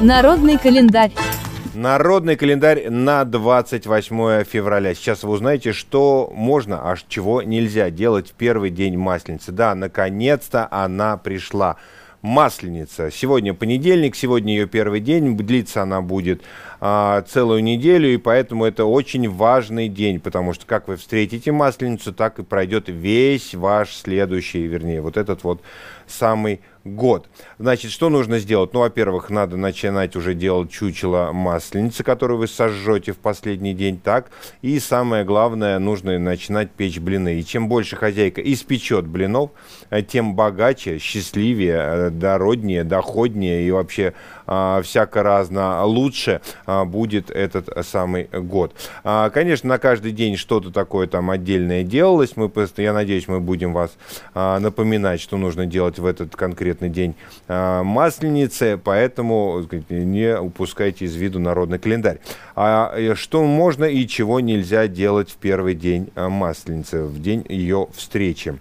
Народный календарь. Народный календарь на 28 февраля. Сейчас вы узнаете, что можно, а чего нельзя делать в первый день Масленицы. Да, наконец-то она пришла. Масленица. Сегодня понедельник, сегодня ее первый день, длится она будет а, целую неделю, и поэтому это очень важный день, потому что как вы встретите Масленицу, так и пройдет весь ваш следующий, вернее, вот этот вот самый год. Значит, что нужно сделать? Ну, во-первых, надо начинать уже делать чучело масленицы, которую вы сожжете в последний день, так? И самое главное, нужно начинать печь блины. И чем больше хозяйка испечет блинов, э, тем богаче, счастливее, э, дороднее, доходнее и вообще всяко разно лучше а, будет этот самый год. А, конечно, на каждый день что-то такое там отдельное делалось. Мы, я надеюсь, мы будем вас а, напоминать, что нужно делать в этот конкретный день а, Масленицы, поэтому не упускайте из виду народный календарь. А что можно и чего нельзя делать в первый день Масленицы, в день ее встречи?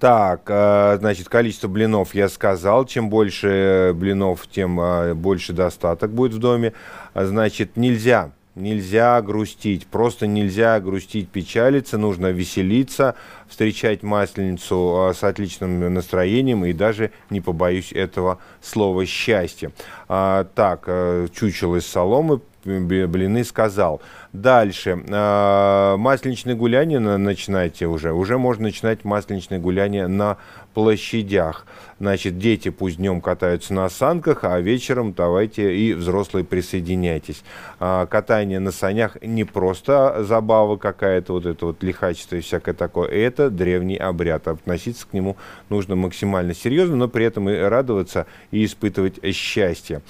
Так, э, значит, количество блинов я сказал. Чем больше блинов, тем э, больше достаток будет в доме. Значит, нельзя, нельзя грустить. Просто нельзя грустить, печалиться. Нужно веселиться, встречать Масленицу э, с отличным настроением и даже, не побоюсь этого слова, счастье. А, так, чучело из соломы блины сказал. Дальше. Э, масленичные гуляния начинайте уже. Уже можно начинать масленичные гуляния на площадях. Значит, дети пусть днем катаются на санках, а вечером давайте и взрослые присоединяйтесь. А, катание на санях не просто забава какая-то, вот это вот лихачество и всякое такое. Это древний обряд. Относиться к нему нужно максимально серьезно, но при этом и радоваться и испытывать счастье.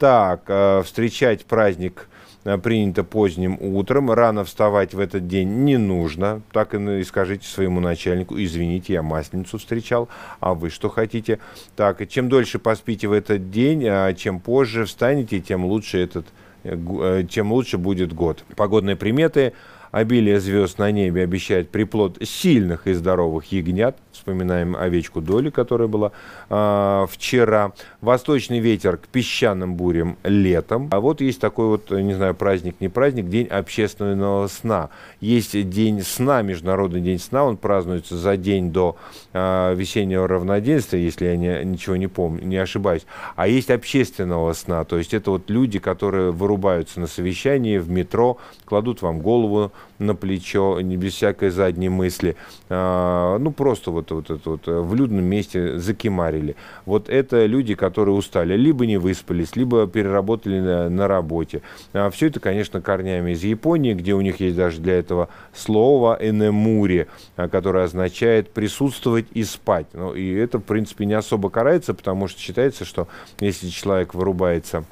Так, э, встречать праздник э, принято поздним утром. Рано вставать в этот день не нужно. Так и скажите своему начальнику, извините, я масленицу встречал, а вы что хотите? Так, и чем дольше поспите в этот день, а чем позже встанете, тем лучше этот э, тем лучше будет год. Погодные приметы Обилие звезд на небе обещает приплод сильных и здоровых ягнят. Вспоминаем овечку Доли, которая была э, вчера. Восточный ветер к песчаным бурям летом. А вот есть такой вот, не знаю, праздник, не праздник, день общественного сна. Есть день сна, Международный день сна. Он празднуется за день до э, весеннего равноденствия, если я не, ничего не помню, не ошибаюсь. А есть общественного сна. То есть это вот люди, которые вырубаются на совещании в метро, кладут вам голову на плечо, не без всякой задней мысли. А, ну, просто вот, вот это вот в людном месте закимарили. Вот это люди, которые устали, либо не выспались, либо переработали на, на работе. А, все это, конечно, корнями из Японии, где у них есть даже для этого слово «энемури», а, которое означает присутствовать и спать. Ну, и это, в принципе, не особо карается, потому что считается, что если человек вырубается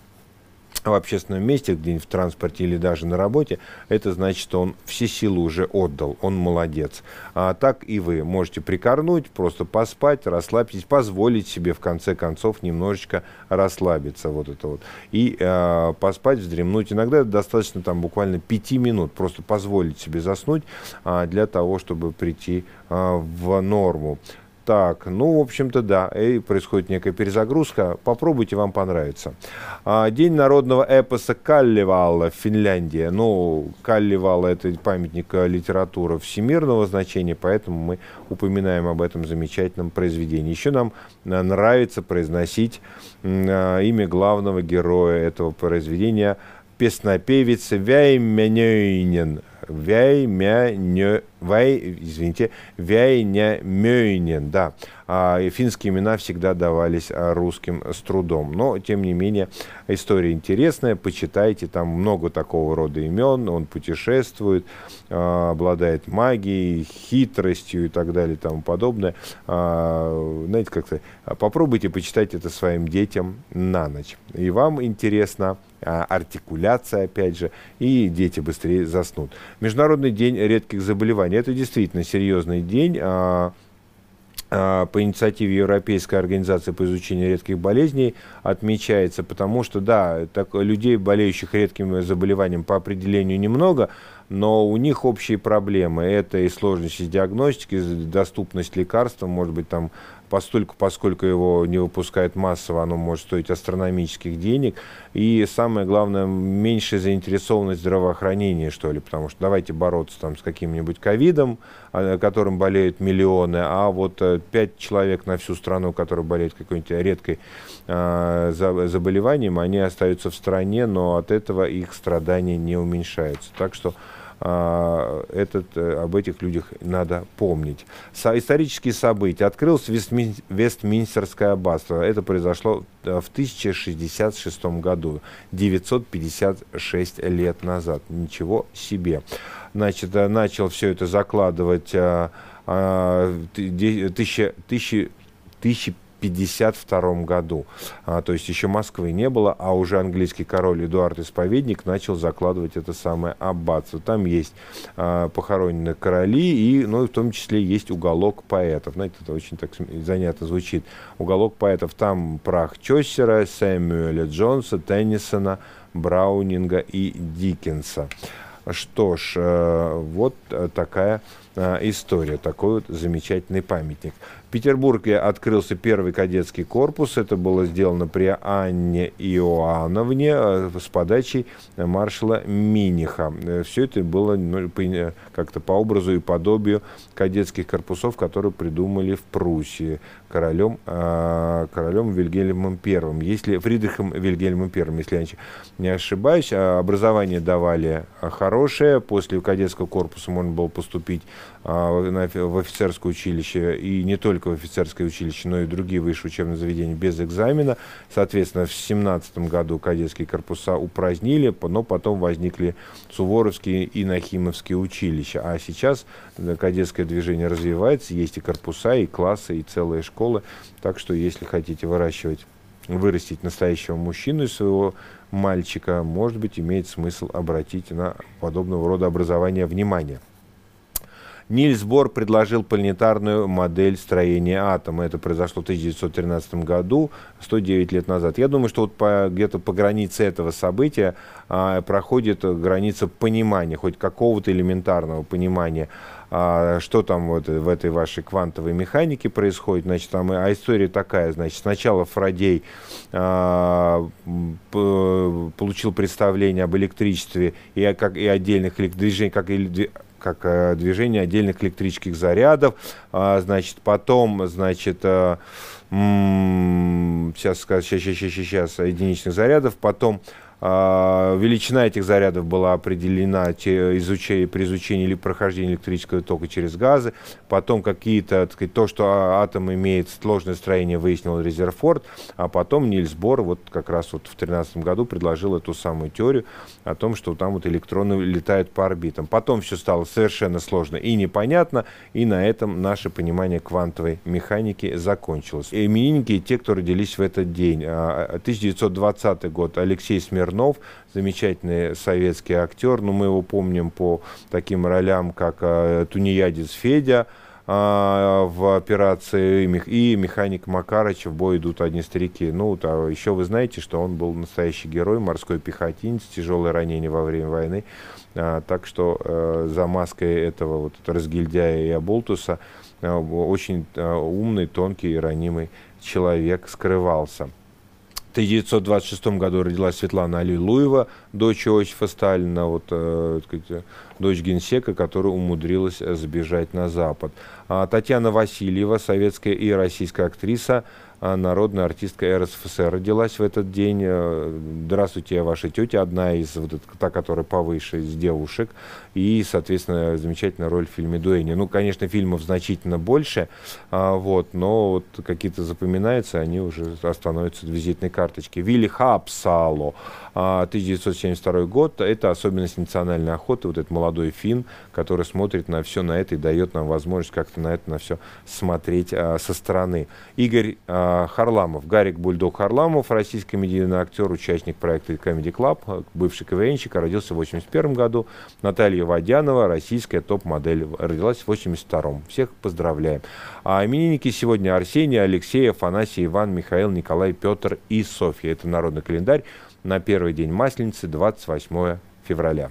в общественном месте, где-нибудь в транспорте или даже на работе, это значит, что он все силы уже отдал, он молодец. А так и вы можете прикорнуть, просто поспать, расслабьтесь, позволить себе в конце концов немножечко расслабиться, вот это вот, и э, поспать, вздремнуть. Иногда достаточно там буквально пяти минут, просто позволить себе заснуть э, для того, чтобы прийти э, в норму. Так, ну, в общем-то, да, и происходит некая перезагрузка. Попробуйте, вам понравится. А, День народного эпоса Калливала в Финляндии. Ну, Калливала – это памятник литературы всемирного значения, поэтому мы упоминаем об этом замечательном произведении. Еще нам а, нравится произносить а, имя главного героя этого произведения – песнопевец Вяйменёйнен. Вяймянё, Вай, извините, Вяйнямёйнен, да. А, финские имена всегда давались а, русским с трудом. Но, тем не менее, история интересная, почитайте, там много такого рода имен, он путешествует, а, обладает магией, хитростью и так далее и тому подобное. А, знаете, как-то попробуйте почитать это своим детям на ночь. И вам интересно, артикуляция, опять же, и дети быстрее заснут. Международный день редких заболеваний. Это действительно серьезный день. А, а, по инициативе Европейской организации по изучению редких болезней отмечается, потому что, да, так, людей, болеющих редкими заболеваниями по определению немного, но у них общие проблемы. Это и сложности диагностики, доступность лекарств, может быть, там постольку, поскольку его не выпускают массово, оно может стоить астрономических денег. И самое главное, меньшая заинтересованность здравоохранения, что ли, потому что давайте бороться там с каким-нибудь ковидом, а, которым болеют миллионы, а вот э, пять человек на всю страну, которые болеют какой-нибудь редкой э, заболеванием, они остаются в стране, но от этого их страдания не уменьшаются. Так что а, этот, э, об этих людях надо помнить. Со, исторические события. Открылось Вестмин, Вестминстерское аббатство. Это произошло э, в 1066 году, 956 лет назад. Ничего себе. Значит, э, начал все это закладывать а, а, тысяча, тысячи, тысячи 1952 году. А, то есть еще Москвы не было, а уже английский король Эдуард Исповедник начал закладывать это самое аббатство. Там есть а, похоронены короли, и, ну, в том числе есть уголок поэтов. Знаете, это очень так занятно звучит. Уголок поэтов. Там прах Чоссера, Сэмюэля Джонса, Теннисона, Браунинга и Диккенса. Что ж, э, вот э, такая история, такой вот замечательный памятник. В Петербурге открылся первый кадетский корпус. Это было сделано при Анне Иоанновне э, с подачей маршала Миниха. Э, Все это было ну, как-то по образу и подобию кадетских корпусов, которые придумали в Пруссии королем, э, королем Вильгельмом I. Если, Фридрихом Вильгельмом I, если я не ошибаюсь. Образование давали хорошее. После кадетского корпуса можно было поступить в офицерское училище и не только только в офицерское училище, но и другие высшие учебные заведения без экзамена. Соответственно, в 2017 году кадетские корпуса упразднили, но потом возникли Суворовские и Нахимовские училища. А сейчас э, кадетское движение развивается, есть и корпуса, и классы, и целые школы. Так что, если хотите выращивать вырастить настоящего мужчину из своего мальчика, может быть, имеет смысл обратить на подобного рода образование внимание. Нильс Бор предложил планетарную модель строения атома. Это произошло в 1913 году, 109 лет назад. Я думаю, что вот по, где-то по границе этого события а, проходит граница понимания, хоть какого-то элементарного понимания, а, что там вот в этой вашей квантовой механике происходит. Значит, там, а история такая, значит, сначала Фродей а, получил представление об электричестве и, как, и отдельных движениях, как как э, движение отдельных электрических зарядов, а, значит, потом, значит, э, сейчас, сейчас, сейчас, сейчас, единичных зарядов, потом величина этих зарядов была определена при изучении или прохождении электрического тока через газы. Потом какие-то, то, что а, атом имеет сложное строение, выяснил Резерфорд. А потом Нильс Бор вот как раз вот в 2013 году предложил эту самую теорию о том, что там вот электроны летают по орбитам. Потом все стало совершенно сложно и непонятно, и на этом наше понимание квантовой механики закончилось. И именинники, те, кто родились в этот день. 1920 год Алексей Смирнов Смирнов, замечательный советский актер, но мы его помним по таким ролям, как э, Тунеядец Федя, а, в операции и механик Макарыч в бой идут одни старики. Ну, а еще вы знаете, что он был настоящий герой, морской пехотинец, тяжелое ранение во время войны. А, так что э, за маской этого вот разгильдяя и оболтуса э, очень э, умный, тонкий и ранимый человек скрывался. 1926 году родилась Светлана Аллилуева, дочь Иосифа Сталина, вот, э, дочь генсека, которая умудрилась сбежать на Запад. А Татьяна Васильева, советская и российская актриса, народная артистка РСФСР родилась в этот день. Э, здравствуйте, ваша тетя, одна из, вот та, которая повыше, из девушек. И, соответственно, замечательная роль в фильме «Дуэни». Ну, конечно, фильмов значительно больше, а, вот, но вот какие-то запоминаются, они уже становятся визитной карточки. Вилли Хапсало, 1972 год, это особенность национальной охоты, вот этот молодой фин, который смотрит на все на это и дает нам возможность как-то на это на все смотреть а, со стороны. Игорь а, Харламов, Гарик Бульдог Харламов, российский медийный актер, участник проекта Comedy Club, бывший КВНщик, родился в 1981 году. Наталья Водянова, российская топ-модель, родилась в 1982. Всех поздравляем. А именинники сегодня Арсений, Алексей, Афанасий, Иван, Михаил, Николай, Петр и Софья. Это народный календарь на первый день Масленицы, 28 февраля.